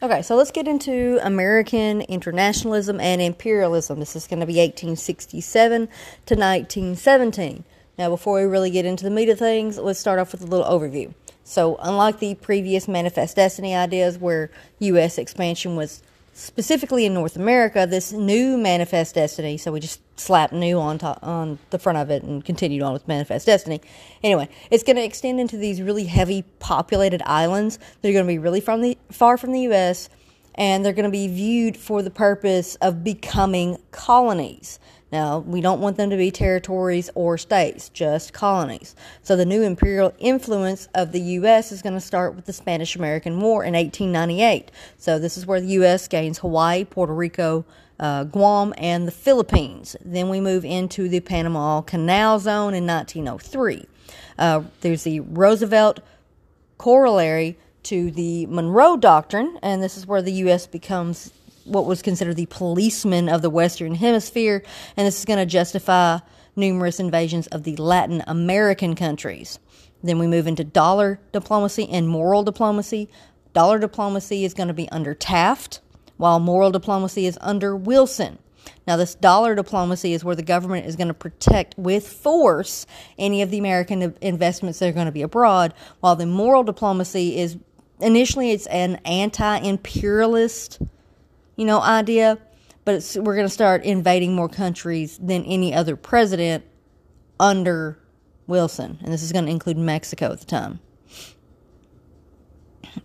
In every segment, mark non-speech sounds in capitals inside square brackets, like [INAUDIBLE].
Okay, so let's get into American internationalism and imperialism. This is going to be 1867 to 1917. Now, before we really get into the meat of things, let's start off with a little overview. So, unlike the previous Manifest Destiny ideas where U.S. expansion was specifically in North America, this new Manifest Destiny, so we just slapped new on top, on the front of it and continued on with Manifest Destiny. Anyway, it's going to extend into these really heavy populated islands that are going to be really from the far from the U.S. and they're going to be viewed for the purpose of becoming colonies. Now, we don't want them to be territories or states, just colonies. So, the new imperial influence of the U.S. is going to start with the Spanish American War in 1898. So, this is where the U.S. gains Hawaii, Puerto Rico, uh, Guam, and the Philippines. Then we move into the Panama Canal Zone in 1903. Uh, there's the Roosevelt corollary to the Monroe Doctrine, and this is where the U.S. becomes what was considered the policeman of the Western Hemisphere, and this is going to justify numerous invasions of the Latin American countries. Then we move into dollar diplomacy and moral diplomacy. Dollar diplomacy is going to be under Taft, while moral diplomacy is under Wilson. Now, this dollar diplomacy is where the government is going to protect with force any of the American investments that are going to be abroad, while the moral diplomacy is initially it's an anti-imperialist you know, idea, but we're going to start invading more countries than any other president under Wilson, and this is going to include Mexico at the time.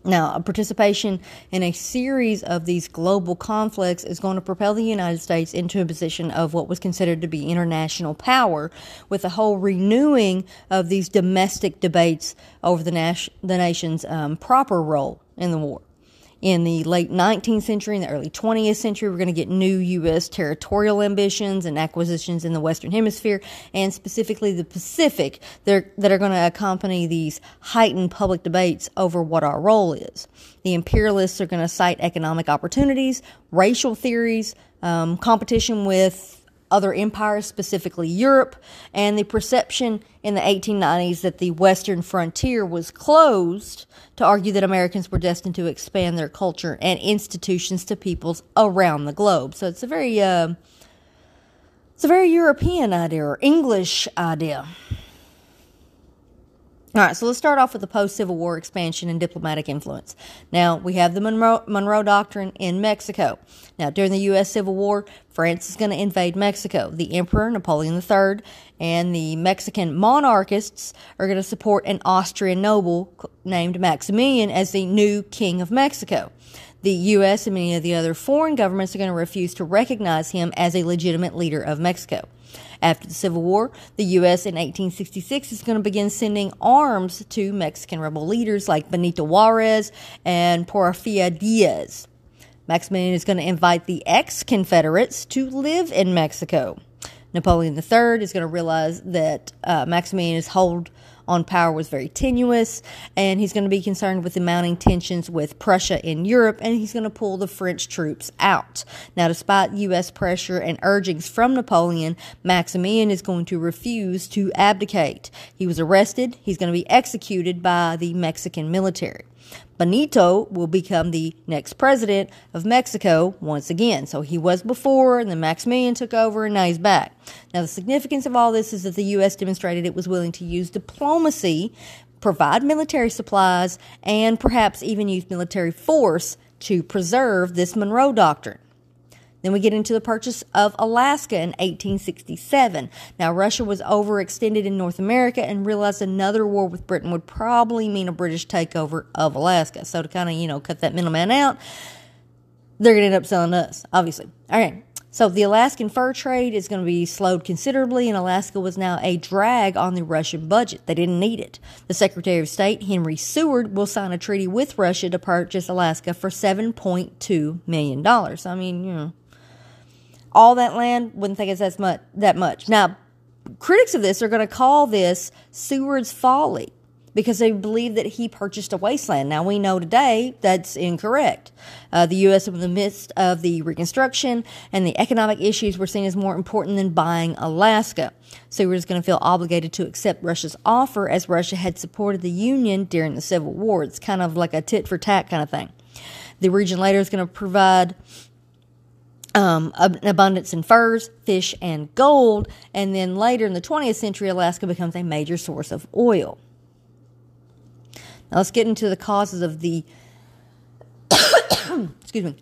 Now, a participation in a series of these global conflicts is going to propel the United States into a position of what was considered to be international power, with a whole renewing of these domestic debates over the, nas- the nation's um, proper role in the war in the late 19th century and the early 20th century. We're going to get new U.S. territorial ambitions and acquisitions in the Western Hemisphere and specifically the Pacific that are going to accompany these heightened public debates over what our role is. The imperialists are going to cite economic opportunities, racial theories, um, competition with other empires, specifically Europe, and the perception in the 1890s that the Western frontier was closed to argue that Americans were destined to expand their culture and institutions to peoples around the globe. So it's a very uh, it's a very European idea or English idea. All right, so let's start off with the post Civil War expansion and diplomatic influence. Now, we have the Monroe, Monroe Doctrine in Mexico. Now, during the U.S. Civil War, France is going to invade Mexico. The Emperor, Napoleon III, and the Mexican monarchists are going to support an Austrian noble named Maximilian as the new King of Mexico. The U.S. and many of the other foreign governments are going to refuse to recognize him as a legitimate leader of Mexico. After the Civil War, the U.S. in 1866 is going to begin sending arms to Mexican rebel leaders like Benito Juarez and Porfirio Diaz. Maximilian is going to invite the ex Confederates to live in Mexico. Napoleon III is going to realize that uh, Maximilian's hold on power was very tenuous, and he's going to be concerned with the mounting tensions with Prussia in Europe, and he's going to pull the French troops out. Now, despite U.S. pressure and urgings from Napoleon, Maximilian is going to refuse to abdicate. He was arrested, he's going to be executed by the Mexican military. Benito will become the next president of Mexico once again. So he was before, and then Maximilian took over, and now he's back. Now, the significance of all this is that the U.S. demonstrated it was willing to use diplomacy, provide military supplies, and perhaps even use military force to preserve this Monroe Doctrine. Then we get into the purchase of Alaska in 1867. Now, Russia was overextended in North America and realized another war with Britain would probably mean a British takeover of Alaska. So, to kind of, you know, cut that middleman out, they're going to end up selling us, obviously. All right. So the Alaskan fur trade is going to be slowed considerably, and Alaska was now a drag on the Russian budget. They didn't need it. The Secretary of State, Henry Seward, will sign a treaty with Russia to purchase Alaska for $7.2 million. I mean, you know, all that land, wouldn't think it's as much that much. Now, critics of this are going to call this Seward's folly because they believe that he purchased a wasteland. Now we know today that's incorrect. Uh, the U.S. in the midst of the Reconstruction and the economic issues were seen as more important than buying Alaska. Seward is going to feel obligated to accept Russia's offer as Russia had supported the Union during the Civil War. It's kind of like a tit for tat kind of thing. The region later is going to provide um, an abundance in furs, fish, and gold. And then later in the 20th century, Alaska becomes a major source of oil. Now let's get into the causes of the, [COUGHS] excuse me,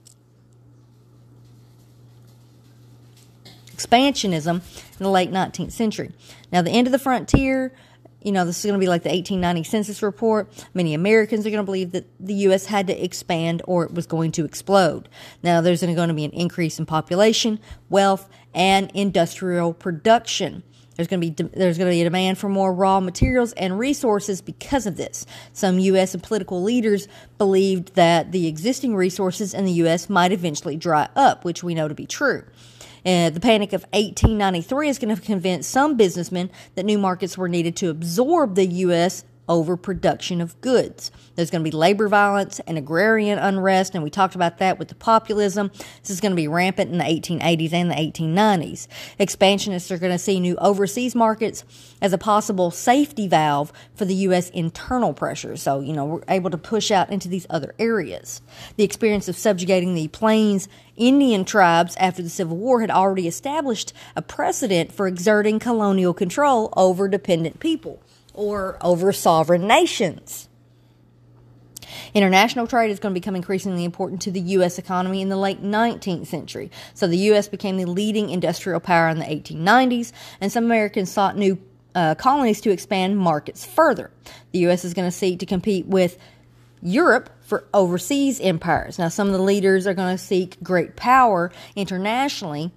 expansionism in the late 19th century. Now, the end of the frontier you know, this is going to be like the 1890 census report. Many Americans are going to believe that the U.S. had to expand or it was going to explode. Now, there's going to be an increase in population, wealth, and industrial production. There's going to be there's going to be a demand for more raw materials and resources because of this. Some U.S. and political leaders believed that the existing resources in the U.S. might eventually dry up, which we know to be true. Uh, the Panic of 1893 is going to convince some businessmen that new markets were needed to absorb the U.S overproduction of goods. There's going to be labor violence and agrarian unrest, and we talked about that with the populism. This is going to be rampant in the 1880s and the 1890s. Expansionists are going to see new overseas markets as a possible safety valve for the U.S. internal pressure. So, you know, we're able to push out into these other areas. The experience of subjugating the Plains Indian tribes after the Civil War had already established a precedent for exerting colonial control over dependent people or over sovereign nations. International trade is going to become increasingly important to the U.S. economy in the late 19th century. So the U.S. became the leading industrial power in the 1890s, and some Americans sought new uh, colonies to expand markets further. The U.S. is going to seek to compete with Europe for overseas empires. Now, some of the leaders are going to seek great power internationally,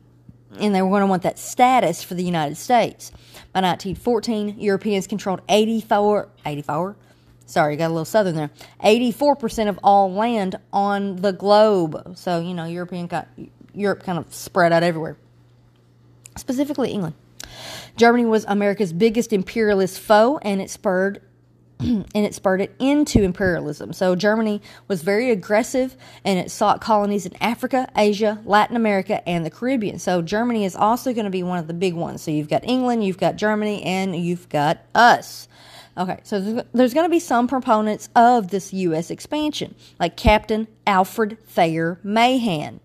and they're going to want that status for the United States. By 1914, Europeans controlled 84, 84, sorry, got a little southern there, 84% of all land on the globe. So, you know, European got, Europe kind of spread out everywhere, specifically England. Germany was America's biggest imperialist foe, and it spurred [CLEARS THROAT] and it spurred it into imperialism. So Germany was very aggressive and it sought colonies in Africa, Asia, Latin America, and the Caribbean. So Germany is also going to be one of the big ones. So you've got England, you've got Germany, and you've got us. Okay, so there's going to be some proponents of this U.S. expansion, like Captain Alfred Thayer Mahan.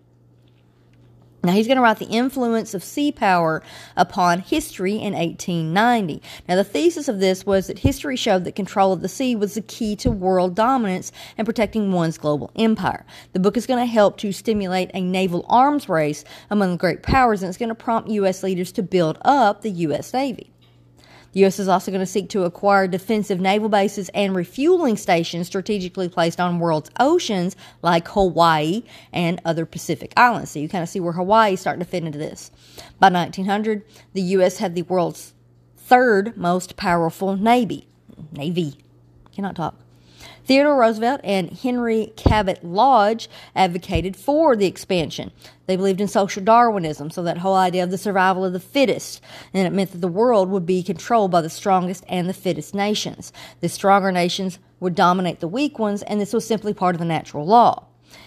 Now, he's going to write The Influence of Sea Power upon History in 1890. Now, the thesis of this was that history showed that control of the sea was the key to world dominance and protecting one's global empire. The book is going to help to stimulate a naval arms race among the great powers, and it's going to prompt U.S. leaders to build up the U.S. Navy. The U.S. is also going to seek to acquire defensive naval bases and refueling stations strategically placed on world's oceans like Hawaii and other Pacific islands. So you kind of see where Hawaii is starting to fit into this. By 1900, the U.S. had the world's third most powerful navy. Navy. Cannot talk. Theodore Roosevelt and Henry Cabot Lodge advocated for the expansion. They believed in social Darwinism, so that whole idea of the survival of the fittest, and it meant that the world would be controlled by the strongest and the fittest nations. The stronger nations would dominate the weak ones, and this was simply part of the natural law.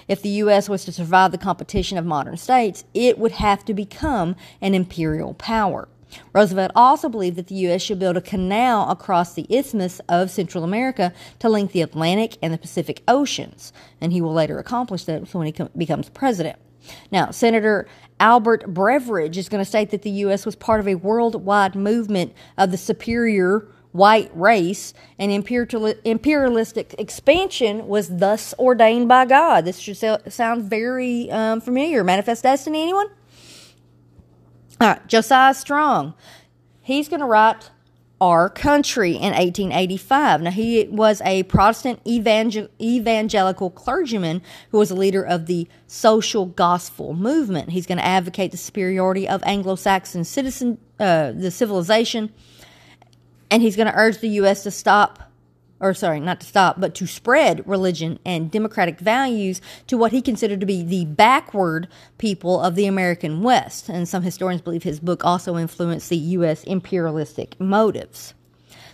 If the U.S. was to survive the competition of modern states, it would have to become an imperial power. Roosevelt also believed that the U.S. should build a canal across the isthmus of Central America to link the Atlantic and the Pacific Oceans, and he will later accomplish that when he com- becomes president. Now, Senator Albert Beveridge is going to state that the U.S. was part of a worldwide movement of the superior white race, and imperialistic expansion was thus ordained by God. This should sound very um, familiar. Manifest Destiny, anyone? All right, Josiah Strong. He's going to write Our Country in 1885. Now, he was a Protestant evangel- evangelical clergyman who was a leader of the social gospel movement. He's going to advocate the superiority of Anglo Saxon citizen, uh, the civilization, and he's going to urge the U.S. to stop or sorry, not to stop, but to spread religion and democratic values to what he considered to be the backward people of the American West. And some historians believe his book also influenced the U.S. imperialistic motives.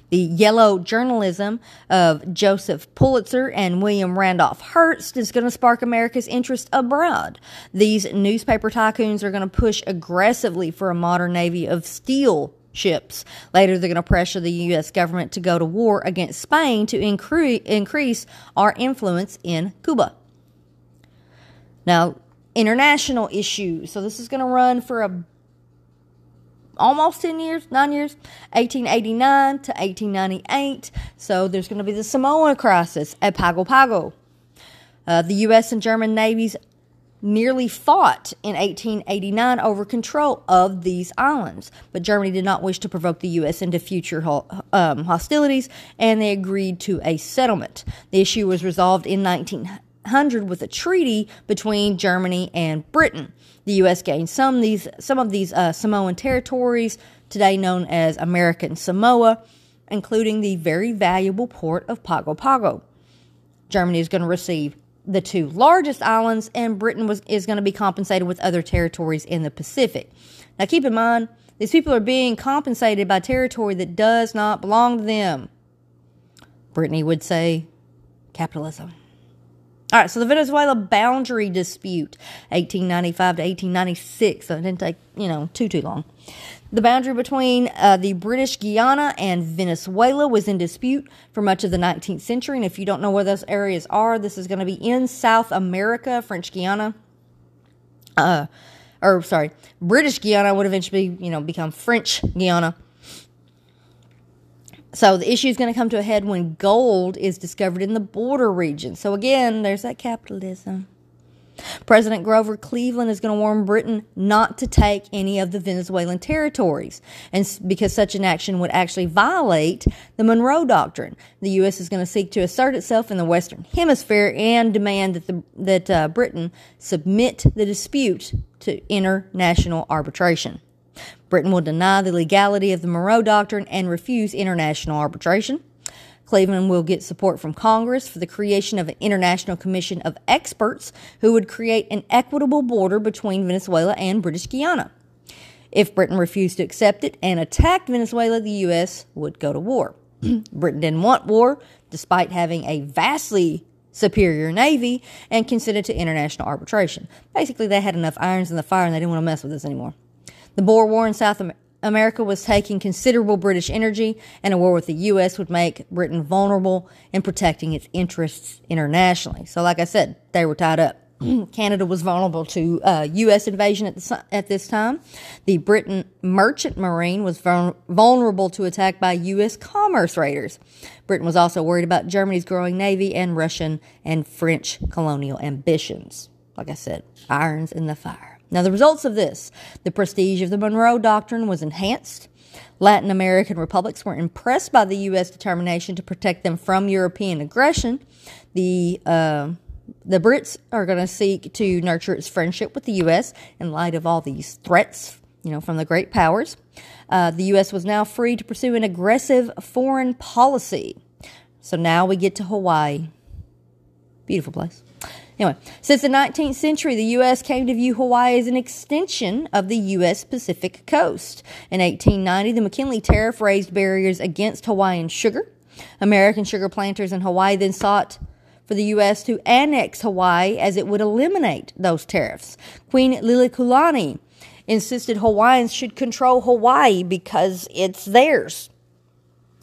The yellow journalism of Joseph Pulitzer and William Randolph Hearst is going to spark America's interest abroad. These newspaper tycoons are going to push aggressively for a modern navy of steel ships. Later, they're going to pressure the U.S. government to go to war against Spain to incre- increase our influence in Cuba. Now, international issues. So this is going to run for a almost 10 years, 9 years, 1889 to 1898. So there's going to be the Samoa crisis at Pago Pago. Uh, the U.S. and German navies nearly fought in 1889 over control of these islands, but Germany did not wish to provoke the U.S. into future um, hostilities, and they agreed to a settlement. The issue was resolved in 1900 with a treaty between Germany and Britain. The U.S. gained some these some of these uh, Samoan territories, today known as American Samoa, including the very valuable port of Pago Pago. Germany is going to receive the two largest islands, and Britain was is going to be compensated with other territories in the Pacific. Now, keep in mind, these people are being compensated by territory that does not belong to them. Brittany would say capitalism. All right, so the Venezuela boundary dispute, 1895 to 1896. So it didn't take, you know, too, too long. The boundary between uh, the British Guiana and Venezuela was in dispute for much of the 19th century. And if you don't know where those areas are, this is going to be in South America, French Guiana. Uh, or, sorry, British Guiana would eventually, you know, become French Guiana. So the issue is going to come to a head when gold is discovered in the border region. So again, there's that capitalism. President Grover Cleveland is going to warn Britain not to take any of the Venezuelan territories, and because such an action would actually violate the Monroe Doctrine. The U.S. is going to seek to assert itself in the Western Hemisphere and demand that the, that uh, Britain submit the dispute to international arbitration. Britain will deny the legality of the Monroe Doctrine and refuse international arbitration. Cleveland will get support from Congress for the creation of an international commission of experts who would create an equitable border between Venezuela and British Guiana. If Britain refused to accept it and attacked Venezuela, the U.S. would go to war. [CLEARS THROAT] Britain didn't want war, despite having a vastly superior navy, and consented to international arbitration. Basically, they had enough irons in the fire and they didn't want to mess with us anymore. The Boer War in South America was taking considerable British energy, and a war with the U.S. would make Britain vulnerable in protecting its interests internationally. So, like I said, they were tied up. [CLEARS THROAT] Canada was vulnerable to uh, U.S. invasion at, the, at this time. The Britain Merchant Marine was vulnerable to attack by U.S. commerce raiders. Britain was also worried about Germany's growing navy and Russian and French colonial ambitions. Like I said, irons in the fire. Now, the results of this the prestige of the Monroe Doctrine was enhanced. Latin American republics were impressed by the U.S. determination to protect them from European aggression. The uh, the Brits are going to seek to nurture its friendship with the U.S. in light of all these threats, you know, from the great powers. Uh, the U.S. was now free to pursue an aggressive foreign policy. So now we get to Hawaii. Beautiful place. Anyway, since the 19th century, the U.S. came to view Hawaii as an extension of the U.S. Pacific coast. In 1890, the McKinley Tariff raised barriers against Hawaiian sugar. American sugar planters in Hawaii then sought for the U.S. to annex Hawaii as it would eliminate those tariffs. Queen Liliuokalani insisted Hawaiians should control Hawaii because it's theirs.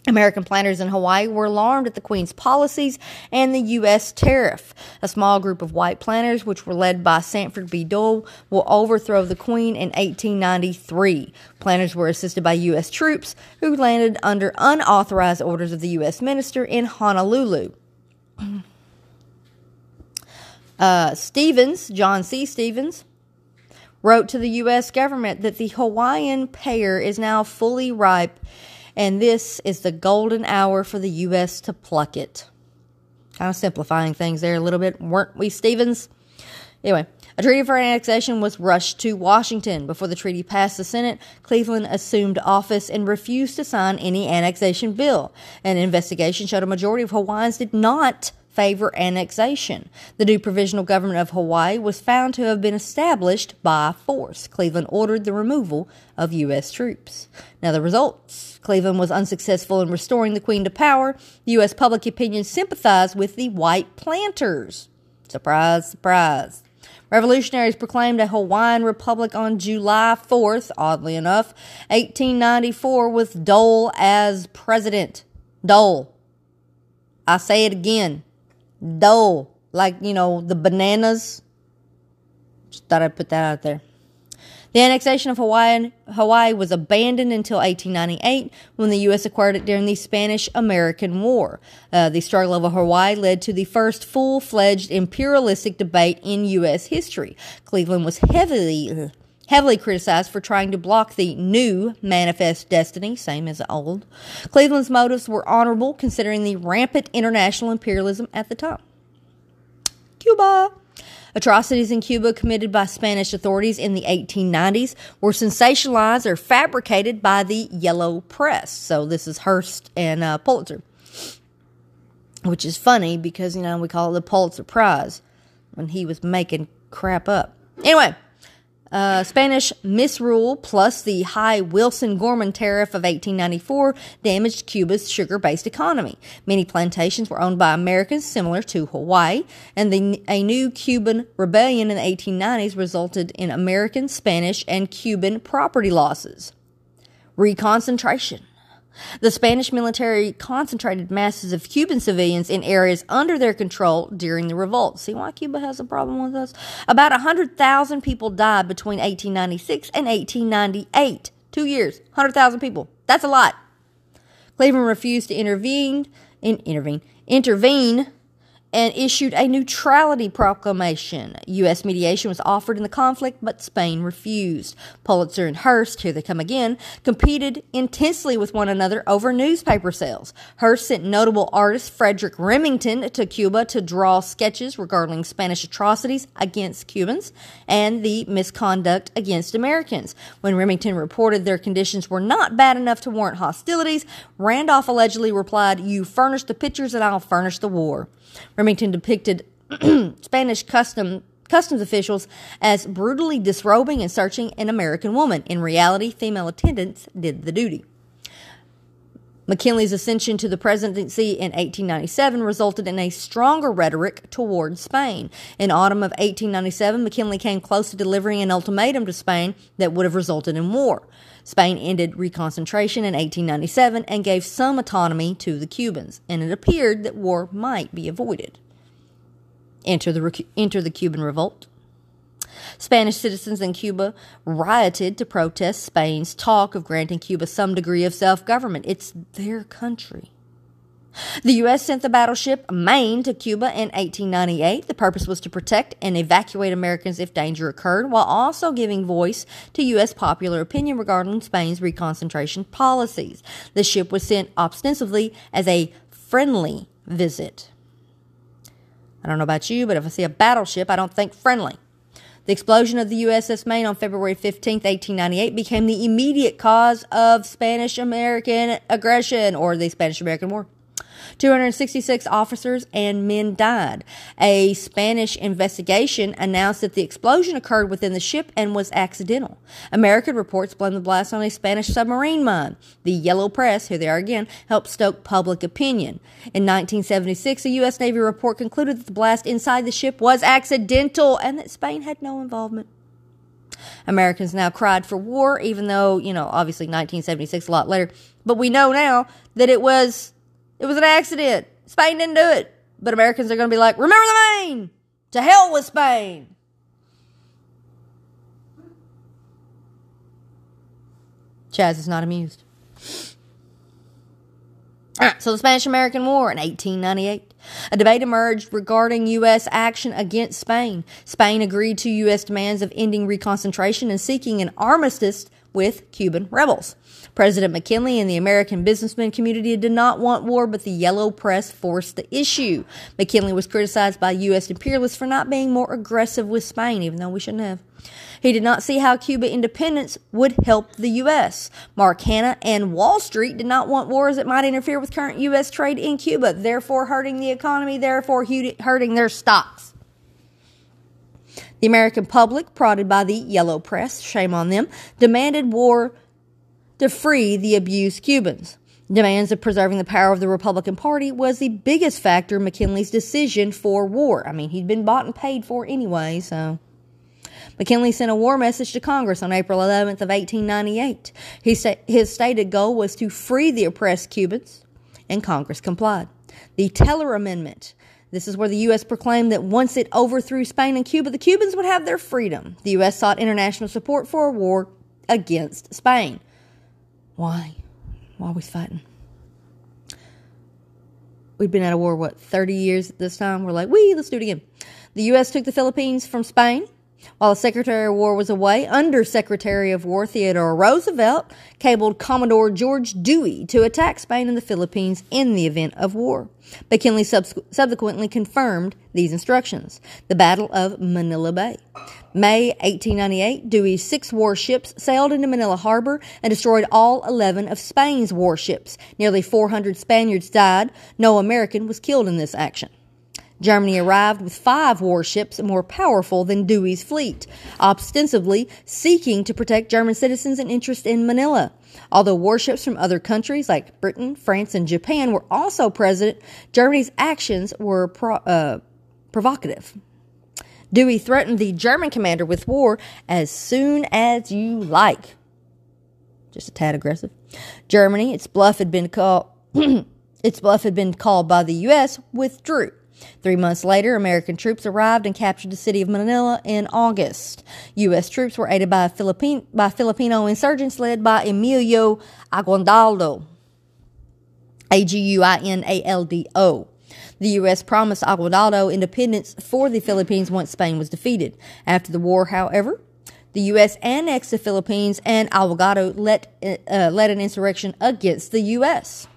American planters in Hawaii were alarmed at the Queen's policies and the U.S. tariff. A small group of white planters, which were led by Sanford B. Dole, will overthrow the Queen in 1893. Planters were assisted by U.S. troops who landed under unauthorized orders of the U.S. minister in Honolulu. [CLEARS THROAT] Uh, Stevens, John C. Stevens, wrote to the U.S. government that the Hawaiian pear is now fully ripe and this is the golden hour for the U.S. to pluck it. Kind of simplifying things there a little bit, weren't we, Stevens? Anyway, a treaty for annexation was rushed to Washington. Before the treaty passed the Senate, Cleveland assumed office and refused to sign any annexation bill. An investigation showed a majority of Hawaiians did not favor annexation. The new provisional government of Hawaii was found to have been established by force. Cleveland ordered the removal of U.S. troops. Now, the results Cleveland was unsuccessful in restoring the Queen to power. U.S. public opinion sympathized with the white planters. Surprise, surprise. Revolutionaries proclaimed a Hawaiian republic on July 4th, oddly enough, 1894, with Dole as president. Dole. I say it again. Dole, like, you know, the bananas. Just thought I'd put that out there. The annexation of Hawaii, Hawaii was abandoned until 1898 when the U.S. acquired it during the Spanish American War. Uh, the struggle over Hawaii led to the first full fledged imperialistic debate in U.S. history. Cleveland was heavily. Heavily criticized for trying to block the new manifest destiny, same as the old. Cleveland's motives were honorable considering the rampant international imperialism at the time. Cuba. Atrocities in Cuba committed by Spanish authorities in the 1890s were sensationalized or fabricated by the yellow press. So this is Hearst and uh, Pulitzer, which is funny because, you know, we call it the Pulitzer Prize when he was making crap up. Anyway, uh, Spanish misrule plus the high Wilson Gorman tariff of 1894 damaged Cuba's sugar based economy. Many plantations were owned by Americans, similar to Hawaii, and the, a new Cuban rebellion in the 1890s resulted in American, Spanish, and Cuban property losses. Reconcentration. The Spanish military concentrated masses of Cuban civilians in areas under their control during the revolt. See why Cuba has a problem with us? About 100,000 people died between 1896 and 1898. Two years, 100,000 people. That's a lot. Cleveland refused to intervene, in, intervene, intervene and issued a neutrality proclamation. U.S. mediation was offered in the conflict, but Spain refused. Pulitzer and Hearst, here they come again, competed intensely with one another over newspaper sales. Hearst sent notable artist Frederic Remington to Cuba to draw sketches regarding Spanish atrocities against Cubans and the misconduct against Americans. When Remington reported their conditions were not bad enough to warrant hostilities, Randolph allegedly replied, You furnish the pictures and I'll furnish the war. Remington depicted [CLEARS THROAT] Spanish custom customs officials as brutally disrobing and searching an American woman. In reality, female attendants did the duty. McKinley's ascension to the presidency in 1897 resulted in a stronger rhetoric toward Spain. In autumn of 1897, McKinley came close to delivering an ultimatum to Spain that would have resulted in war. Spain ended reconcentration in 1897 and gave some autonomy to the Cubans, and it appeared that war might be avoided. Enter the, enter the Cuban Revolt. Spanish citizens in Cuba rioted to protest Spain's talk of granting Cuba some degree of self government. It's their country. The U.S. sent the battleship Maine to Cuba in 1898. The purpose was to protect and evacuate Americans if danger occurred, while also giving voice to U.S. popular opinion regarding Spain's reconcentration policies. The ship was sent ostensibly as a friendly visit. I don't know about you, but if I see a battleship, I don't think friendly. The explosion of the USS Maine on February 15, 1898, became the immediate cause of Spanish American aggression or the Spanish American War. 266 officers and men died. A Spanish investigation announced that the explosion occurred within the ship and was accidental. American reports blame the blast on a Spanish submarine mine. The Yellow Press, here they are again, helped stoke public opinion. In 1976, a U.S. Navy report concluded that the blast inside the ship was accidental and that Spain had no involvement. Americans now cried for war, even though, you know, obviously 1976, a lot later. But we know now that it was it was an accident. Spain didn't do it. But Americans are going to be like, remember the Maine! To hell with Spain! Chaz is not amused. All right, so the Spanish American War in 1898. A debate emerged regarding U.S. action against Spain. Spain agreed to U.S. demands of ending reconcentration and seeking an armistice with Cuban rebels. President McKinley and the American businessman community did not want war, but the yellow press forced the issue. McKinley was criticized by U.S. imperialists for not being more aggressive with Spain, even though we shouldn't have. He did not see how Cuba independence would help the U.S. Mark Hanna and Wall Street did not want wars that might interfere with current U.S. trade in Cuba, therefore hurting the economy, therefore hurting their stocks. The American public, prodded by the yellow press, shame on them, demanded war to free the abused Cubans. Demands of preserving the power of the Republican Party was the biggest factor in McKinley's decision for war. I mean, he'd been bought and paid for anyway, so. McKinley sent a war message to Congress on April 11th of 1898. He sa- his stated goal was to free the oppressed Cubans, and Congress complied. The Teller Amendment This is where the U.S. proclaimed that once it overthrew Spain and Cuba, the Cubans would have their freedom. The U.S. sought international support for a war against Spain. Why? Why are we fighting? We'd been at a war, what, 30 years at this time? We're like, we, let's do it again. The U.S. took the Philippines from Spain. While the Secretary of War was away, Under Secretary of War Theodore Roosevelt cabled Commodore George Dewey to attack Spain and the Philippines in the event of war. McKinley subsequently confirmed these instructions. The Battle of Manila Bay. May 1898, Dewey's six warships sailed into Manila Harbor and destroyed all 11 of Spain's warships. Nearly 400 Spaniards died. No American was killed in this action. Germany arrived with five warships more powerful than Dewey's fleet, ostensibly seeking to protect German citizens and interests in Manila. Although warships from other countries like Britain, France, and Japan were also present, Germany's actions were pro- uh, provocative. Dewey threatened the German commander with war as soon as you like. Just a tad aggressive. Germany, its bluff had been called [CLEARS THROAT] its bluff had been called by the US, withdrew. Three months later, American troops arrived and captured the city of Manila in August. U.S. troops were aided by, Philippine, by Filipino insurgents led by Emilio Aguinaldo. A G U I N A L D O. The U.S. promised Aguinaldo independence for the Philippines once Spain was defeated. After the war, however, the U.S. annexed the Philippines and Aguinaldo led, uh, led an insurrection against the U.S.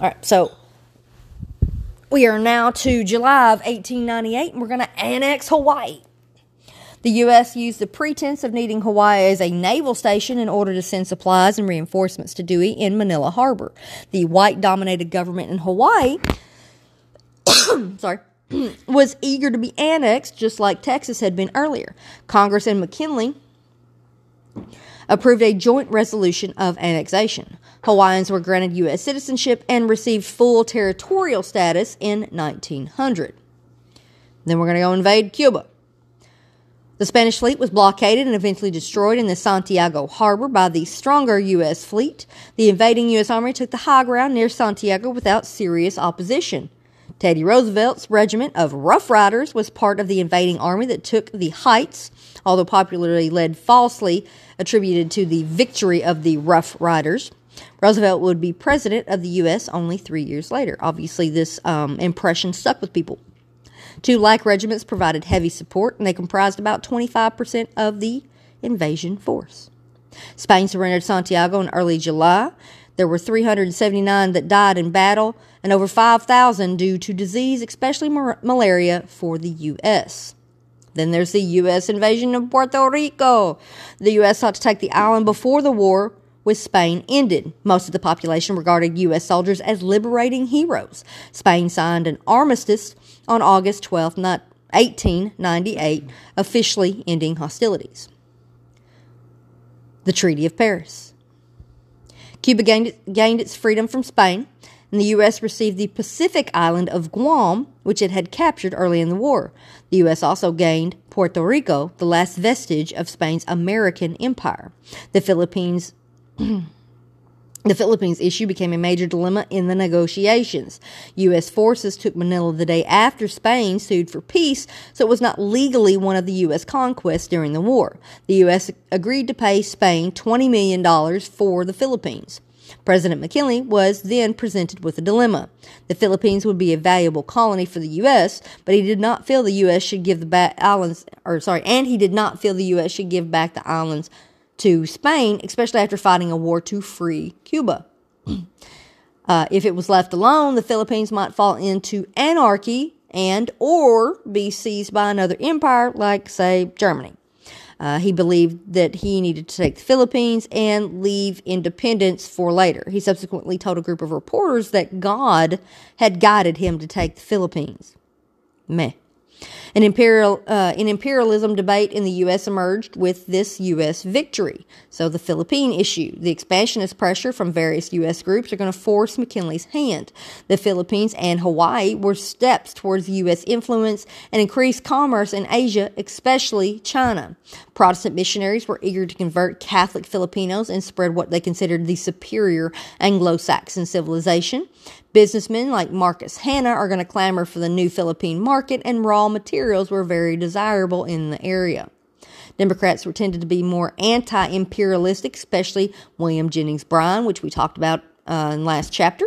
All right, so we are now to July of 1898 and we're going to annex Hawaii. The U.S. used the pretense of needing Hawaii as a naval station in order to send supplies and reinforcements to Dewey in Manila Harbor. The white dominated government in Hawaii [COUGHS] sorry, [COUGHS] was eager to be annexed just like Texas had been earlier. Congress and McKinley approved a joint resolution of annexation. Hawaiians were granted U.S. citizenship and received full territorial status in 1900. Then we're going to go invade Cuba. The Spanish fleet was blockaded and eventually destroyed in the Santiago harbor by the stronger U.S. fleet. The invading U.S. Army took the high ground near Santiago without serious opposition. Teddy Roosevelt's regiment of Rough Riders was part of the invading army that took the Heights, although popularly led falsely attributed to the victory of the Rough Riders. Roosevelt would be president of the U.S. only three years later. Obviously, this um, impression stuck with people. Two like regiments provided heavy support, and they comprised about 25% of the invasion force. Spain surrendered Santiago in early July. There were 379 that died in battle, and over 5,000 due to disease, especially mar- malaria, for the U.S. Then there's the U.S. invasion of Puerto Rico. The U.S. sought to take the island before the war with Spain ended. Most of the population regarded U.S. soldiers as liberating heroes. Spain signed an armistice on August 12, 1898, officially ending hostilities. The Treaty of Paris. Cuba gained, gained its freedom from Spain and the U.S. received the Pacific island of Guam, which it had captured early in the war. The U.S. also gained Puerto Rico, the last vestige of Spain's American empire. The Philippines. [CLEARS THROAT] The Philippines issue became a major dilemma in the negotiations. U.S. forces took Manila the day after Spain sued for peace, so it was not legally one of the U.S. conquests during the war. The U.S. agreed to pay Spain $20 million for the Philippines. President McKinley was then presented with a dilemma. The Philippines would be a valuable colony for the U.S., but he did not feel the U.S. should give the islands, or sorry, and he did not feel the U.S. should give back the islands to Spain, especially after fighting a war to free Cuba. [CLEARS THROAT] Uh, if it was left alone, the Philippines might fall into anarchy and or be seized by another empire like, say, Germany. Uh, he believed that he needed to take the Philippines and leave independence for later. He subsequently told a group of reporters that God had guided him to take the Philippines. Meh. An, imperial, uh, an imperialism debate in the U.S. emerged with this U.S. victory. So, the Philippine issue. The expansionist pressure from various U.S. groups are going to force McKinley's hand. The Philippines and Hawaii were steps towards U.S. influence and increased commerce in Asia, especially China. Protestant missionaries were eager to convert Catholic Filipinos and spread what they considered the superior Anglo Saxon civilization. Businessmen like Marcus Hanna are going to clamor for the new Philippine market, and raw materials were very desirable in the area. Democrats were tended to be more anti imperialistic, especially William Jennings Bryan, which we talked about uh, in last chapter.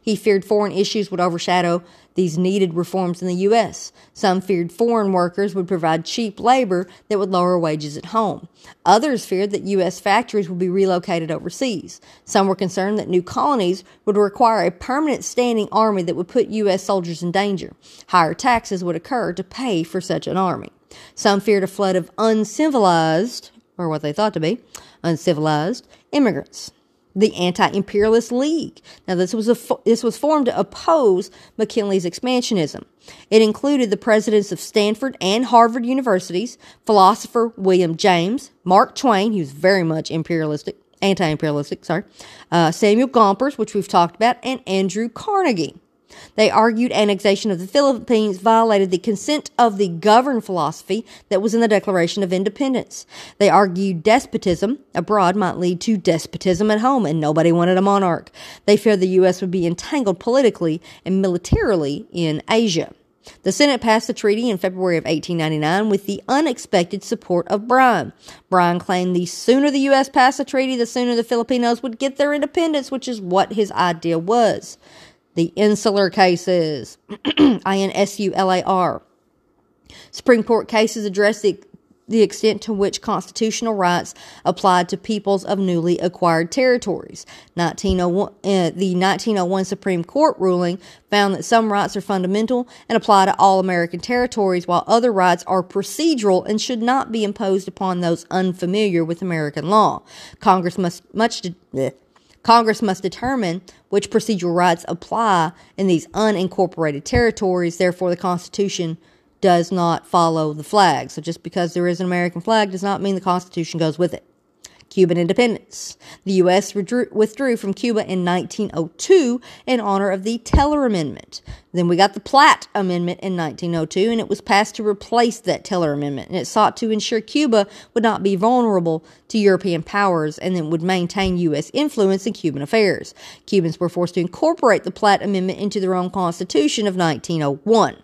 He feared foreign issues would overshadow these needed reforms in the U.S. Some feared foreign workers would provide cheap labor that would lower wages at home. Others feared that U.S. factories would be relocated overseas. Some were concerned that new colonies would require a permanent standing army that would put U.S. soldiers in danger. Higher taxes would occur to pay for such an army. Some feared a flood of uncivilized, or what they thought to be, uncivilized immigrants the Anti-Imperialist League. Now, this was a, this was formed to oppose McKinley's expansionism. It included the presidents of Stanford and Harvard universities, philosopher William James, Mark Twain, he was very much imperialistic, anti-imperialistic, sorry, uh, Samuel Gompers, which we've talked about, and Andrew Carnegie. They argued annexation of the Philippines violated the consent of the governed philosophy that was in the Declaration of Independence. They argued despotism abroad might lead to despotism at home, and nobody wanted a monarch. They feared the U.S. would be entangled politically and militarily in Asia. The Senate passed the treaty in February of 1899 with the unexpected support of Bryan. Bryan claimed the sooner the U.S. passed the treaty, the sooner the Filipinos would get their independence, which is what his idea was the insular cases, [CLEARS THROAT] I N S U L A R. Supreme Court cases address the, the extent to which constitutional rights applied to peoples of newly acquired territories. 1901, uh, the 1901 Supreme Court ruling found that some rights are fundamental and apply to all American territories, while other rights are procedural and should not be imposed upon those unfamiliar with American law. Congress must much. De- Congress must determine which procedural rights apply in these unincorporated territories. Therefore, the Constitution does not follow the flag. So just because there is an American flag does not mean the Constitution goes with it. Cuban independence. The U.S. withdrew from Cuba in 1902 in honor of the Teller Amendment. Then we got the Platt Amendment in 1902, and it was passed to replace that Teller Amendment. And it sought to ensure Cuba would not be vulnerable to European powers and then would maintain U.S. influence in Cuban affairs. Cubans were forced to incorporate the Platt Amendment into their own constitution of 1901.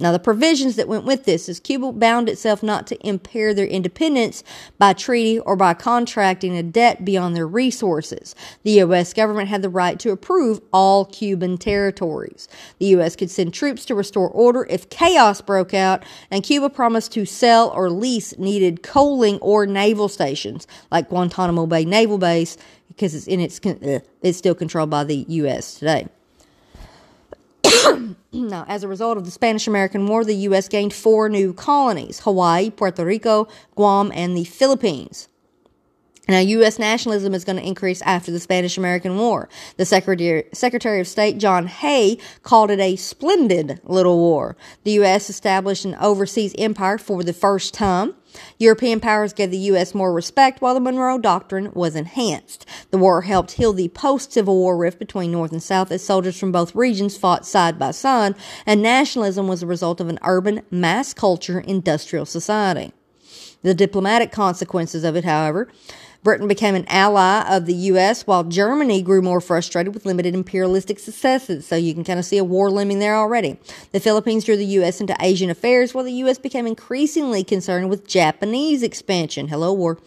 Now, the provisions that went with this is Cuba bound itself not to impair their independence by treaty or by contracting a debt beyond their resources. The U.S. government had the right to approve all Cuban territories. The U.S. could send troops to restore order if chaos broke out, and Cuba promised to sell or lease needed coaling or naval stations like Guantanamo Bay Naval Base because it's in its uh, it's still controlled by the U.S. today. [CLEARS THROAT] now, as a result of the Spanish American War, the U.S. gained four new colonies Hawaii, Puerto Rico, Guam, and the Philippines. Now, U.S. nationalism is going to increase after the Spanish American War. The Secretary, Secretary of State, John Hay, called it a splendid little war. The U.S. established an overseas empire for the first time. European powers gave the U.S. more respect while the Monroe Doctrine was enhanced. The war helped heal the post Civil War rift between North and South as soldiers from both regions fought side by side, and nationalism was a result of an urban mass culture industrial society. The diplomatic consequences of it, however, Britain became an ally of the U.S., while Germany grew more frustrated with limited imperialistic successes. So you can kind of see a war looming there already. The Philippines drew the U.S. into Asian affairs, while the U.S. became increasingly concerned with Japanese expansion. Hello, war.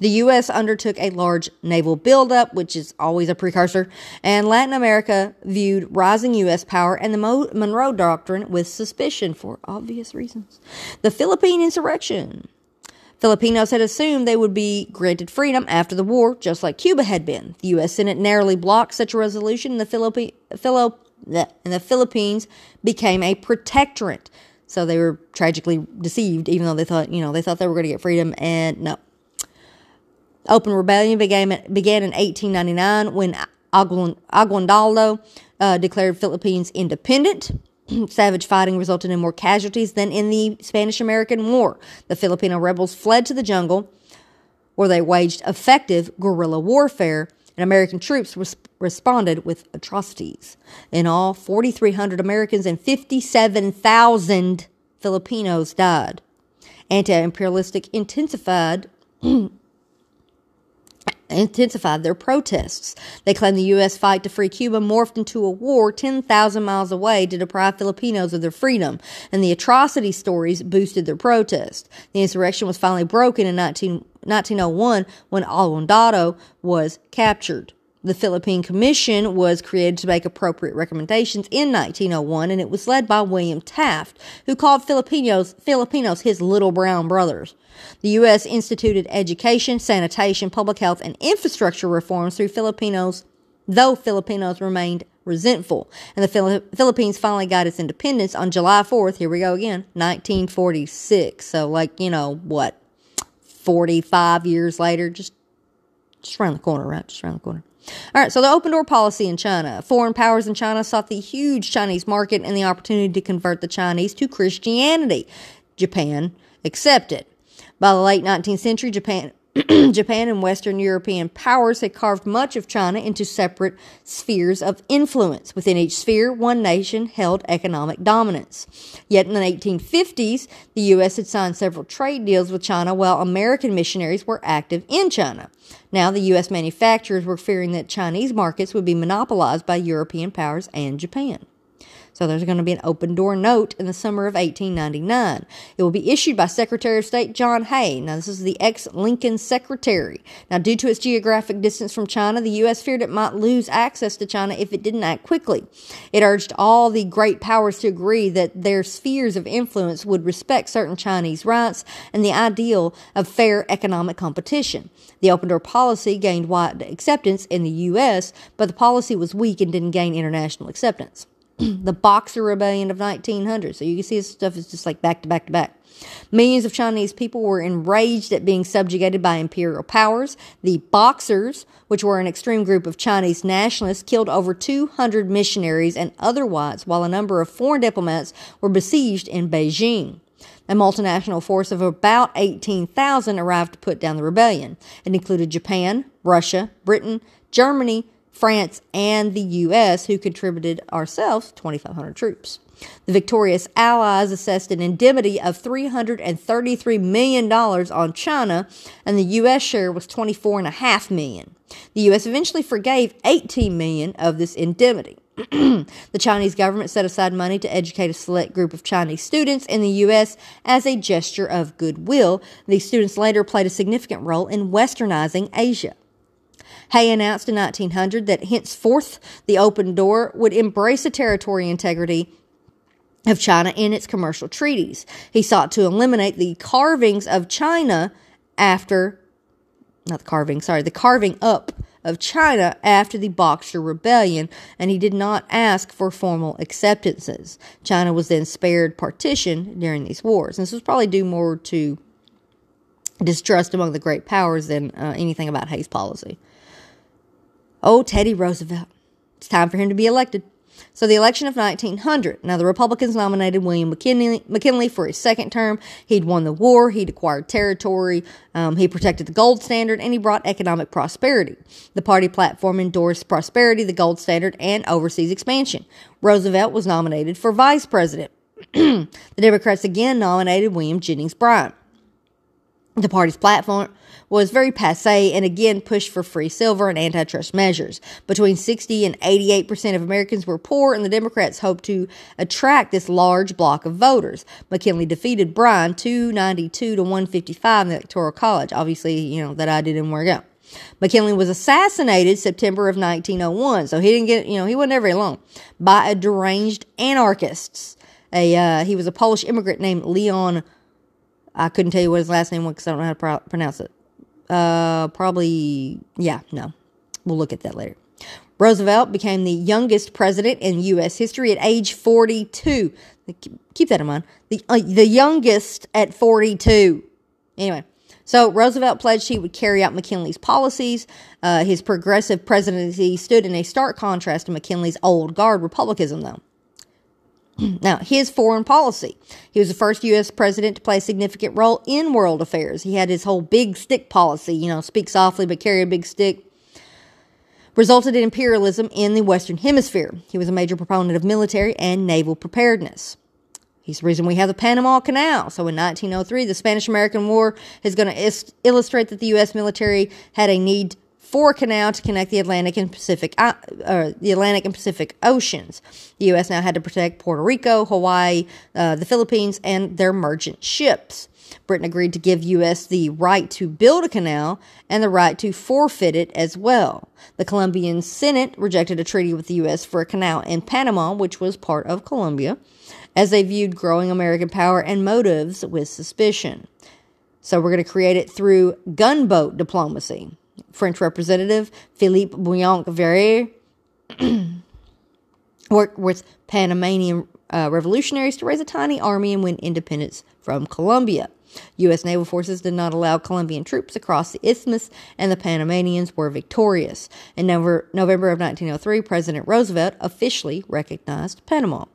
The U.S. undertook a large naval buildup, which is always a precursor, and Latin America viewed rising U.S. power and the Monroe Doctrine with suspicion for obvious reasons. The Philippine insurrection. Filipinos had assumed they would be granted freedom after the war, just like Cuba had been. The U.S. Senate narrowly blocked such a resolution, and the, Philippi- Philo- and the Philippines became a protectorate. So they were tragically deceived, even though they thought, you know, they thought they were going to get freedom, and no. Open rebellion began, began in 1899 when Aguinaldo uh, declared Philippines independent. [CLEARS THROAT] Savage fighting resulted in more casualties than in the Spanish American War. The Filipino rebels fled to the jungle where they waged effective guerrilla warfare, and American troops res- responded with atrocities. In all, 4,300 Americans and 57,000 Filipinos died. Anti imperialistic intensified [CLEARS THROAT] intensified their protests. They claimed the U.S. fight to free Cuba morphed into a war 10,000 miles away to deprive Filipinos of their freedom, and the atrocity stories boosted their protest. The insurrection was finally broken in 19, 1901 when Aguinaldo was captured. The Philippine Commission was created to make appropriate recommendations in 1901, and it was led by William Taft, who called Filipinos, Filipinos his little brown brothers. The U.S. instituted education, sanitation, public health, and infrastructure reforms through Filipinos, though Filipinos remained resentful. And the Philippines finally got its independence on July 4th, here we go again, 1946. So, like, you know, what, 45 years later, just, just around the corner, right? Just around the corner. All right, so the open door policy in China. Foreign powers in China sought the huge Chinese market and the opportunity to convert the Chinese to Christianity. Japan accepted. By the late 19th century, Japan [CLEARS THROAT] Japan and Western European powers had carved much of China into separate spheres of influence. Within each sphere, one nation held economic dominance. Yet in the 1850s, the U.S. had signed several trade deals with China while American missionaries were active in China. Now, the U.S. manufacturers were fearing that Chinese markets would be monopolized by European powers and Japan. So there's going to be an open door note in the summer of 1899. It will be issued by Secretary of State John Hay. Now, this is the ex Lincoln secretary. Now, due to its geographic distance from China, the U.S. feared it might lose access to China if it didn't act quickly. It urged all the great powers to agree that their spheres of influence would respect certain Chinese rights and the ideal of fair economic competition. The open door policy gained wide acceptance in the U.S., but the policy was weak and didn't gain international acceptance. [CLEARS THROAT] the Boxer Rebellion of 1900. So you can see this stuff is just like back to back to back. Millions of Chinese people were enraged at being subjugated by imperial powers. The Boxers, which were an extreme group of Chinese nationalists, killed over 200 missionaries and other whites, while a number of foreign diplomats were besieged in Beijing. A multinational force of about 18,000 arrived to put down the rebellion. It included Japan, Russia, Britain, Germany, France, and the U.S., who contributed ourselves 2,500 troops. The victorious Allies assessed an indemnity of $333 million on China, and the U.S. share was 24.5 million. The U.S. eventually forgave 18 million of this indemnity. [CLEARS THROAT] the Chinese government set aside money to educate a select group of Chinese students in the U.S. as a gesture of goodwill. These students later played a significant role in westernizing Asia. Hay announced in 1900 that henceforth the open door would embrace the territory integrity of China in its commercial treaties. He sought to eliminate the carvings of China after, not the carving, sorry, the carving up of China after the Boxer Rebellion, and he did not ask for formal acceptances. China was then spared partition during these wars. And this was probably due more to distrust among the great powers than uh, anything about Hay's policy. Oh, Teddy Roosevelt. It's time for him to be elected. So the election of 1900. Now the Republicans nominated William McKinley, McKinley for his second term. He'd won the war. He'd acquired territory. Um, he protected the gold standard and he brought economic prosperity. The party platform endorsed prosperity, the gold standard, and overseas expansion. Roosevelt was nominated for vice president. [CLEARS THROAT] the Democrats again nominated William Jennings Bryan. The party's platform was very passe and again pushed for free silver and antitrust measures. Between 60 and 88% of Americans were poor, and the Democrats hoped to attract this large block of voters. McKinley defeated Bryan 292 to 155 in the Electoral College. Obviously, you know, that I didn't work out. McKinley was assassinated September of 1901, so he didn't get, you know, he wasn't there very long, by a deranged anarchists. A, uh, he was a Polish immigrant named Leon I couldn't tell you what his last name was because I don't know how to pro- pronounce it. Uh, probably, yeah, no. We'll look at that later. Roosevelt became the youngest president in U.S. history at age 42. Keep that in mind. The, uh, the youngest at 42. Anyway, so Roosevelt pledged he would carry out McKinley's policies. Uh, his progressive presidency stood in a stark contrast to McKinley's old guard republicanism, though. [CLEARS THROAT] Now, his foreign policy. He was the first U.S. president to play a significant role in world affairs. He had his whole big stick policy, you know, speak softly but carry a big stick, resulted in imperialism in the Western Hemisphere. He was a major proponent of military and naval preparedness. He's the reason we have the Panama Canal. So in 1903, the Spanish American War is going to is- illustrate that the U.S. military had a need for a canal to connect the Atlantic and Pacific, uh, the Atlantic and Pacific Oceans. The U.S. now had to protect Puerto Rico, Hawaii, uh, the Philippines, and their merchant ships. Britain agreed to give U.S. the right to build a canal and the right to forfeit it as well. The Colombian Senate rejected a treaty with the U.S. for a canal in Panama, which was part of Colombia as they viewed growing American power and motives with suspicion. So we're going to create it through gunboat diplomacy. French Representative Philippe Bunau-Varilla [CLEARS THROAT] worked with Panamanian uh, revolutionaries to raise a tiny army and win independence from Colombia. U.S. naval forces did not allow Colombian troops across the isthmus, and the Panamanians were victorious. In November, November of 1903, President Roosevelt officially recognized Panama.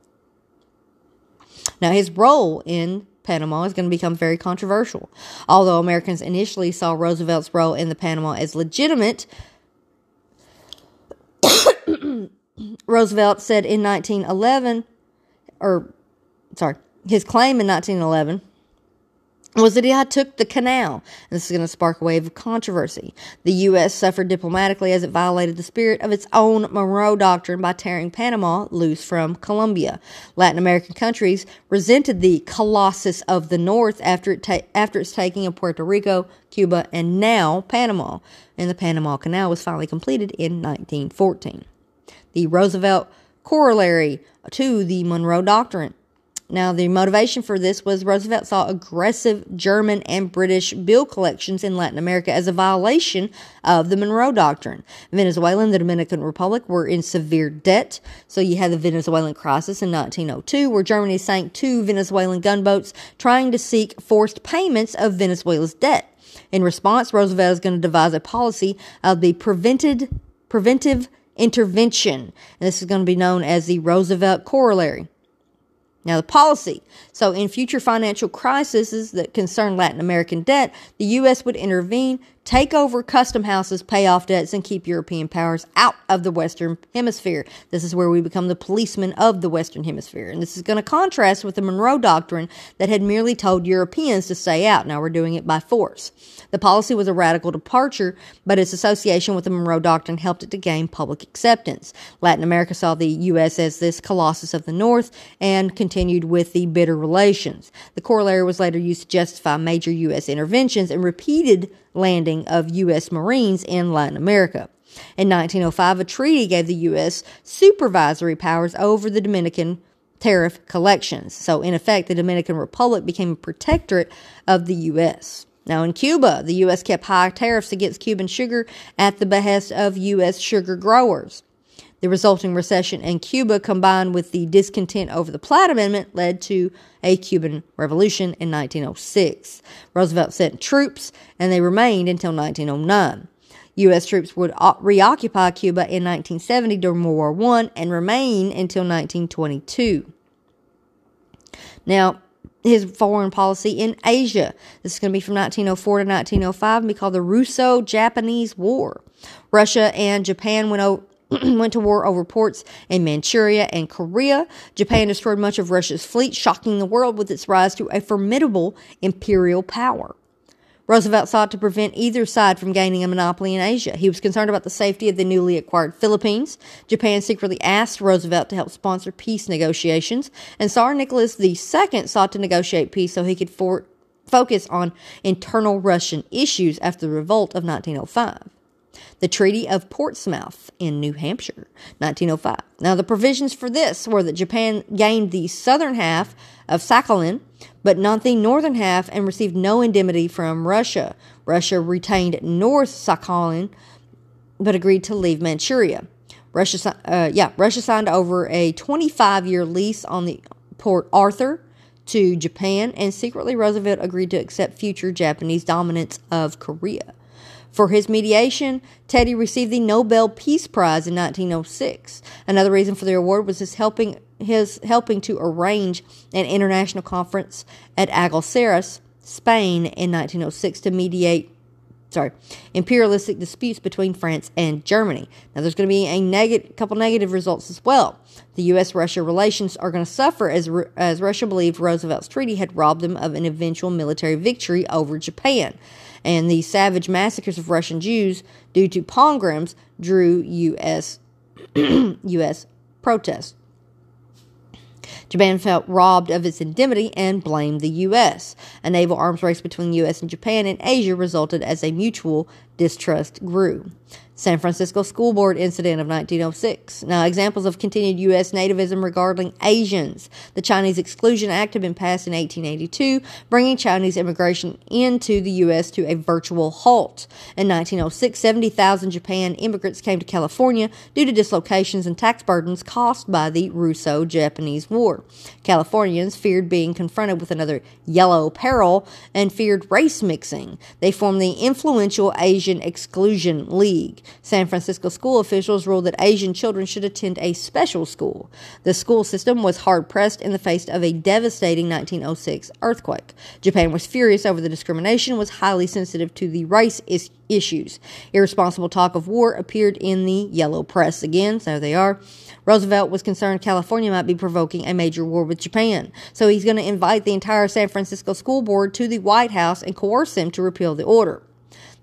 Now, his role in Panama is going to become very controversial. Although Americans initially saw Roosevelt's role in the Panama as legitimate, [COUGHS] Roosevelt said in 1911, or sorry, his claim in 1911 was that he took the canal. This is going to spark a wave of controversy. The U.S. suffered diplomatically as it violated the spirit of its own Monroe Doctrine by tearing Panama loose from Colombia. Latin American countries resented the Colossus of the North after, it ta- after its taking of Puerto Rico, Cuba, and now Panama. And the Panama Canal was finally completed in 1914. The Roosevelt corollary to the Monroe Doctrine now, the motivation for this was Roosevelt saw aggressive German and British bill collections in Latin America as a violation of the Monroe Doctrine. Venezuela and the Dominican Republic were in severe debt. So you had the Venezuelan crisis in 1902, where Germany sank two Venezuelan gunboats trying to seek forced payments of Venezuela's debt. In response, Roosevelt is going to devise a policy of the prevented, preventive intervention. And this is going to be known as the Roosevelt Corollary. Now, the policy. So, in future financial crises that concern Latin American debt, the U.S. would intervene take over custom houses, pay off debts, and keep European powers out of the Western Hemisphere. This is where we become the policemen of the Western Hemisphere. And this is going to contrast with the Monroe Doctrine that had merely told Europeans to stay out. Now we're doing it by force. The policy was a radical departure, but its association with the Monroe Doctrine helped it to gain public acceptance. Latin America saw the U.S. as this colossus of the North and continued with the bitter relations. The corollary was later used to justify major U.S. interventions and repeated landing of U.S. Marines in Latin America. In 1905, a treaty gave the U.S. supervisory powers over the Dominican tariff collections. So, in effect, the Dominican Republic became a protectorate of the U.S. Now, in Cuba, the U.S. kept high tariffs against Cuban sugar at the behest of U.S. sugar growers. The resulting recession in Cuba, combined with the discontent over the Platt Amendment, led to a Cuban revolution in 1906. Roosevelt sent troops, and they remained until 1909. U.S. troops would reoccupy Cuba in 1970 during World War I and remain until 1922. Now, his foreign policy in Asia. This is going to be from 1904 to 1905 and be called the Russo Japanese War. Russia and Japan went over [CLEARS THROAT] went to war over ports in Manchuria and Korea. Japan destroyed much of Russia's fleet, shocking the world with its rise to a formidable imperial power. Roosevelt sought to prevent either side from gaining a monopoly in Asia. He was concerned about the safety of the newly acquired Philippines. Japan secretly asked Roosevelt to help sponsor peace negotiations, and Tsar Nicholas II sought to negotiate peace so he could for- focus on internal Russian issues after the revolt of 1905 the Treaty of Portsmouth in New Hampshire, 1905. Now, the provisions for this were that Japan gained the southern half of Sakhalin, but not the northern half, and received no indemnity from Russia. Russia retained North Sakhalin, but agreed to leave Manchuria. Russia, uh, yeah, Russia signed over a 25 year lease on the Port Arthur to Japan, and secretly Roosevelt agreed to accept future Japanese dominance of Korea. For his mediation, Teddy received the Nobel Peace Prize in 1906. Another reason for the award was his helping his helping to arrange an international conference at Algeciras, Spain in 1906 to mediate sorry, imperialistic disputes between France and Germany. Now, there's going to be a negative, couple negative results as well. The U.S.-Russia relations are going to suffer as as Russia believed Roosevelt's treaty had robbed them of an eventual military victory over Japan, and the savage massacres of Russian Jews due to pogroms drew U.S. [CLEARS THROAT] U.S. protests. Japan felt robbed of its indemnity and blamed the U.S. A naval arms race between U.S. and Japan in Asia resulted as a mutual distrust grew. San Francisco School Board incident of 1906. Now, examples of continued U.S. nativism regarding Asians. The Chinese Exclusion Act had been passed in 1882, bringing Chinese immigration into the U.S. to a virtual halt. In 1906, 70,000 Japan immigrants came to California due to dislocations and tax burdens caused by the Russo Japanese War. Californians feared being confronted with another yellow peril and feared race mixing. They formed the influential Asian Exclusion League. San Francisco school officials ruled that Asian children should attend a special school. The school system was hard pressed in the face of a devastating 1906 earthquake. Japan was furious over the discrimination, was highly sensitive to the race is- issues. Irresponsible talk of war appeared in the yellow press again, so they are. Roosevelt was concerned California might be provoking a major war with Japan, so he's going to invite the entire San Francisco school board to the White House and coerce them to repeal the order.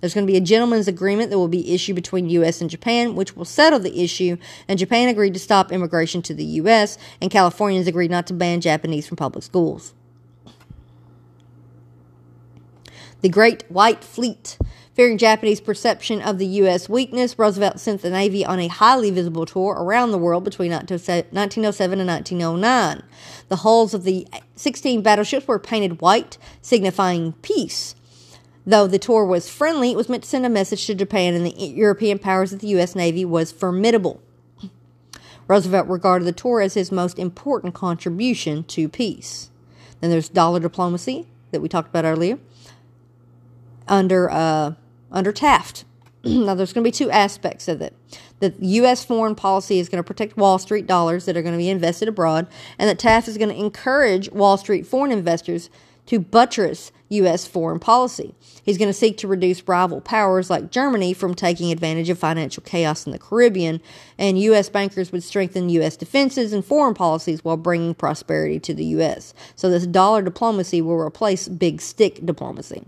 There's going to be a gentleman's agreement that will be issued between U.S. and Japan, which will settle the issue. And Japan agreed to stop immigration to the U.S., and Californians agreed not to ban Japanese from public schools. The Great White Fleet. Fearing Japanese perception of the U.S. weakness, Roosevelt sent the Navy on a highly visible tour around the world between 1907 and 1909. The hulls of the 16 battleships were painted white, signifying peace. Though the tour was friendly, it was meant to send a message to Japan and the European powers that the U.S. Navy was formidable. Roosevelt regarded the tour as his most important contribution to peace. Then there's dollar diplomacy that we talked about earlier under uh, under Taft. [CLEARS THROAT] now there's going to be two aspects of it. The U.S. foreign policy is going to protect Wall Street dollars that are going to be invested abroad, and that Taft is going to encourage Wall Street foreign investors to buttress U.S. foreign policy. He's going to seek to reduce rival powers like Germany from taking advantage of financial chaos in the Caribbean, and U.S. bankers would strengthen U.S. defenses and foreign policies while bringing prosperity to the U.S. So, this dollar diplomacy will replace big stick diplomacy.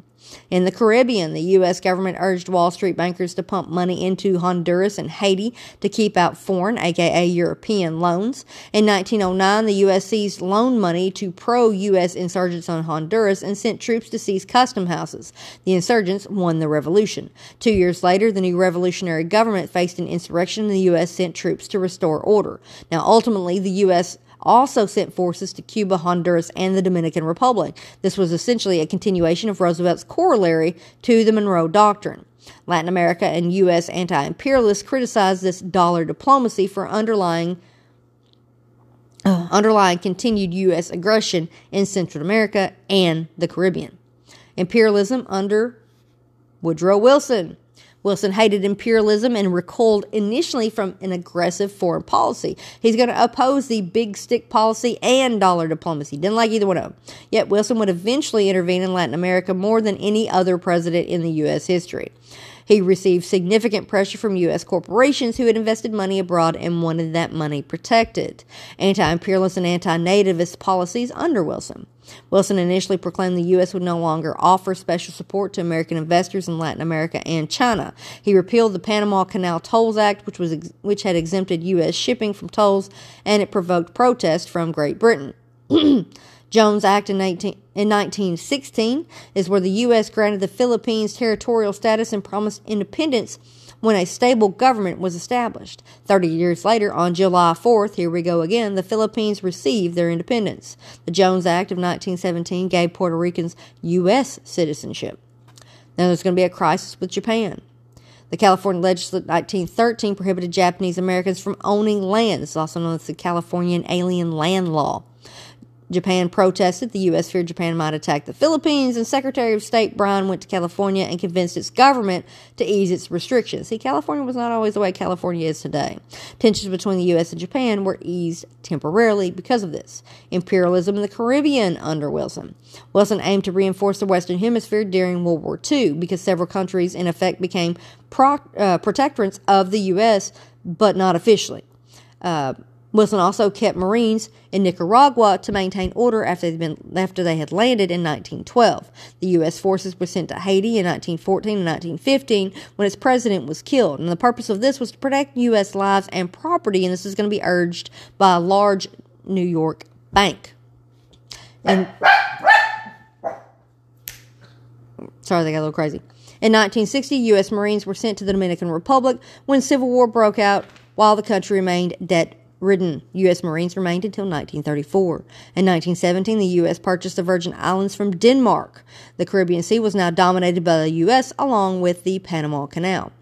In the Caribbean, the U.S. government urged Wall Street bankers to pump money into Honduras and Haiti to keep out foreign, aka European, loans. In 1909, the U.S. seized loan money to pro U.S. insurgents on Honduras and sent troops to seize custom houses. The insurgents won the revolution. Two years later, the new revolutionary government faced an insurrection and the U.S. sent troops to restore order. Now, ultimately, the U.S also sent forces to Cuba, Honduras, and the Dominican Republic. This was essentially a continuation of Roosevelt's corollary to the Monroe Doctrine. Latin America and U.S. anti imperialists criticized this dollar diplomacy for underlying. Uh, underlying continued U.S. aggression in Central America and the Caribbean. Imperialism under Woodrow Wilson. Wilson hated imperialism and recoiled initially from an aggressive foreign policy. He's going to oppose the big stick policy and dollar diplomacy. Didn't like either one of them. Yet Wilson would eventually intervene in Latin America more than any other president in the U.S. history. He received significant pressure from U.S. corporations who had invested money abroad and wanted that money protected. Anti imperialist and anti nativist policies under Wilson. Wilson initially proclaimed the U.S. would no longer offer special support to American investors in Latin America and China. He repealed the Panama Canal Tolls Act, which, was ex- which had exempted U.S. shipping from tolls, and it provoked protest from Great Britain. [CLEARS THROAT] Jones Act in, 19, in 1916 is where the U.S. granted the Philippines territorial status and promised independence when a stable government was established. Thirty years later, on July 4th, here we go again, the Philippines received their independence. The Jones Act of 1917 gave Puerto Ricans U.S. citizenship. Now there's going to be a crisis with Japan. The California legislature in 1913 prohibited Japanese Americans from owning land. Is also known as the Californian Alien Land Law. Japan protested. The U.S. feared Japan might attack the Philippines, and Secretary of State Bryan went to California and convinced its government to ease its restrictions. See, California was not always the way California is today. Tensions between the U.S. and Japan were eased temporarily because of this. Imperialism in the Caribbean under Wilson. Wilson aimed to reinforce the Western Hemisphere during World War II because several countries, in effect, became pro- uh, protectorates of the U.S., but not officially. Uh, Wilson also kept Marines in Nicaragua to maintain order after, been, after they had landed in 1912. The U.S. forces were sent to Haiti in 1914 and 1915 when its president was killed. And the purpose of this was to protect U.S. lives and property, and this is going to be urged by a large New York bank. And sorry, they got a little crazy. In 1960, U.S. Marines were sent to the Dominican Republic when Civil War broke out while the country remained debt ridden. U.S. Marines remained until 1934. In 1917, the U.S. purchased the Virgin Islands from Denmark. The Caribbean Sea was now dominated by the U.S. along with the Panama Canal.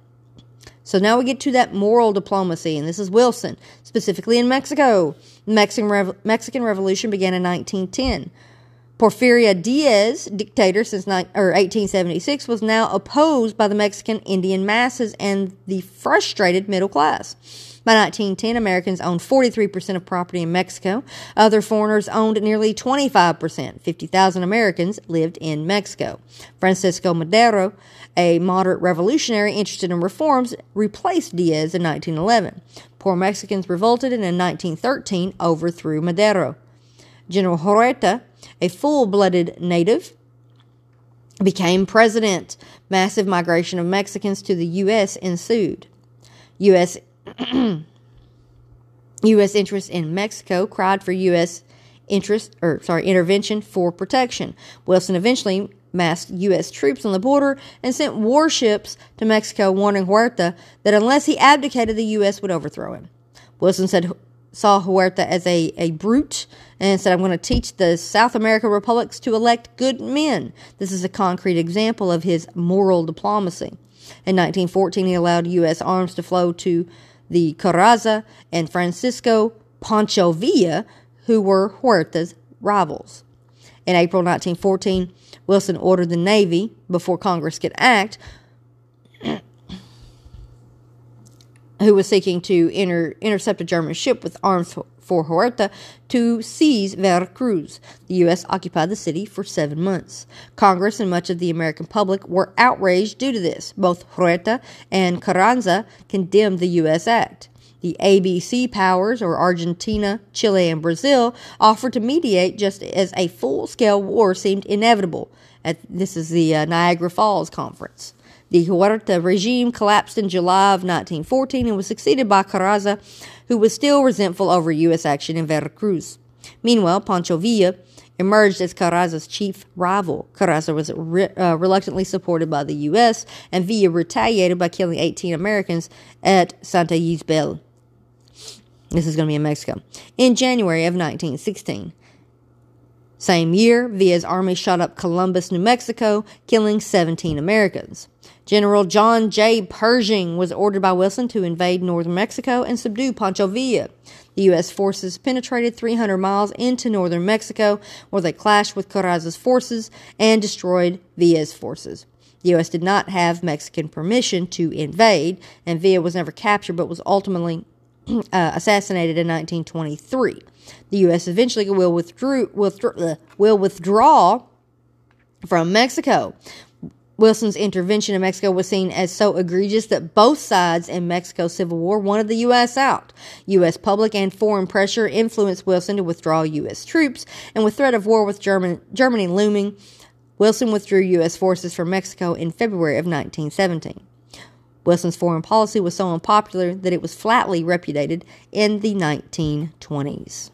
So now we get to that moral diplomacy, and this is Wilson, specifically in Mexico. The Mexican, Revo- Mexican Revolution began in 1910. Porfirio Diaz, dictator since ni- or 1876, was now opposed by the Mexican Indian masses and the frustrated middle class. By 1910, Americans owned 43% of property in Mexico. Other foreigners owned nearly 25%. 50,000 Americans lived in Mexico. Francisco Madero, a moderate revolutionary interested in reforms, replaced Diaz in 1911. Poor Mexicans revolted and in 1913 overthrew Madero. General Huerta, a full blooded native, became president. Massive migration of Mexicans to the U.S. ensued. U.S. [CLEARS THROAT] U.S. interests in Mexico cried for U.S. interest or sorry intervention for protection. Wilson eventually massed U.S. troops on the border and sent warships to Mexico, warning Huerta that unless he abdicated, the U.S. would overthrow him. Wilson said saw Huerta as a, a brute and said, I'm going to teach the South American republics to elect good men. This is a concrete example of his moral diplomacy. In 1914, he allowed U.S. arms to flow to the Carranza and Francisco Pancho Villa, who were Huerta's rivals. In April 1914, Wilson ordered the Navy, before Congress could act, [COUGHS] who was seeking to inter- intercept a German ship with arms for Huerta to seize Veracruz. The U.S. occupied the city for seven months. Congress and much of the American public were outraged due to this. Both Huerta and Carranza condemned the U.S. act. The ABC powers, or Argentina, Chile, and Brazil, offered to mediate just as a full scale war seemed inevitable. At, this is the uh, Niagara Falls Conference. The Huerta regime collapsed in July of 1914 and was succeeded by Carranza, who was still resentful over U.S. action in Veracruz. Meanwhile, Pancho Villa emerged as Carranza's chief rival. Carranza was re- uh, reluctantly supported by the U.S., and Villa retaliated by killing 18 Americans at Santa Ysabel. This is going to be in Mexico. In January of 1916, same year, Villa's army shot up Columbus, New Mexico, killing 17 Americans. General John J. Pershing was ordered by Wilson to invade northern Mexico and subdue Pancho Villa. The U.S. forces penetrated 300 miles into northern Mexico, where they clashed with Carranza's forces and destroyed Villa's forces. The U.S. did not have Mexican permission to invade, and Villa was never captured but was ultimately [CLEARS THROAT] uh, assassinated in 1923. The U.S. eventually will, withdrew, withdraw, uh, will withdraw from Mexico. Wilson's intervention in Mexico was seen as so egregious that both sides in Mexico's Civil War wanted the U.S. out. U.S. public and foreign pressure influenced Wilson to withdraw U.S. troops, and with threat of war with German, Germany looming, Wilson withdrew U.S. forces from Mexico in February of 1917. Wilson's foreign policy was so unpopular that it was flatly repudiated in the 1920s.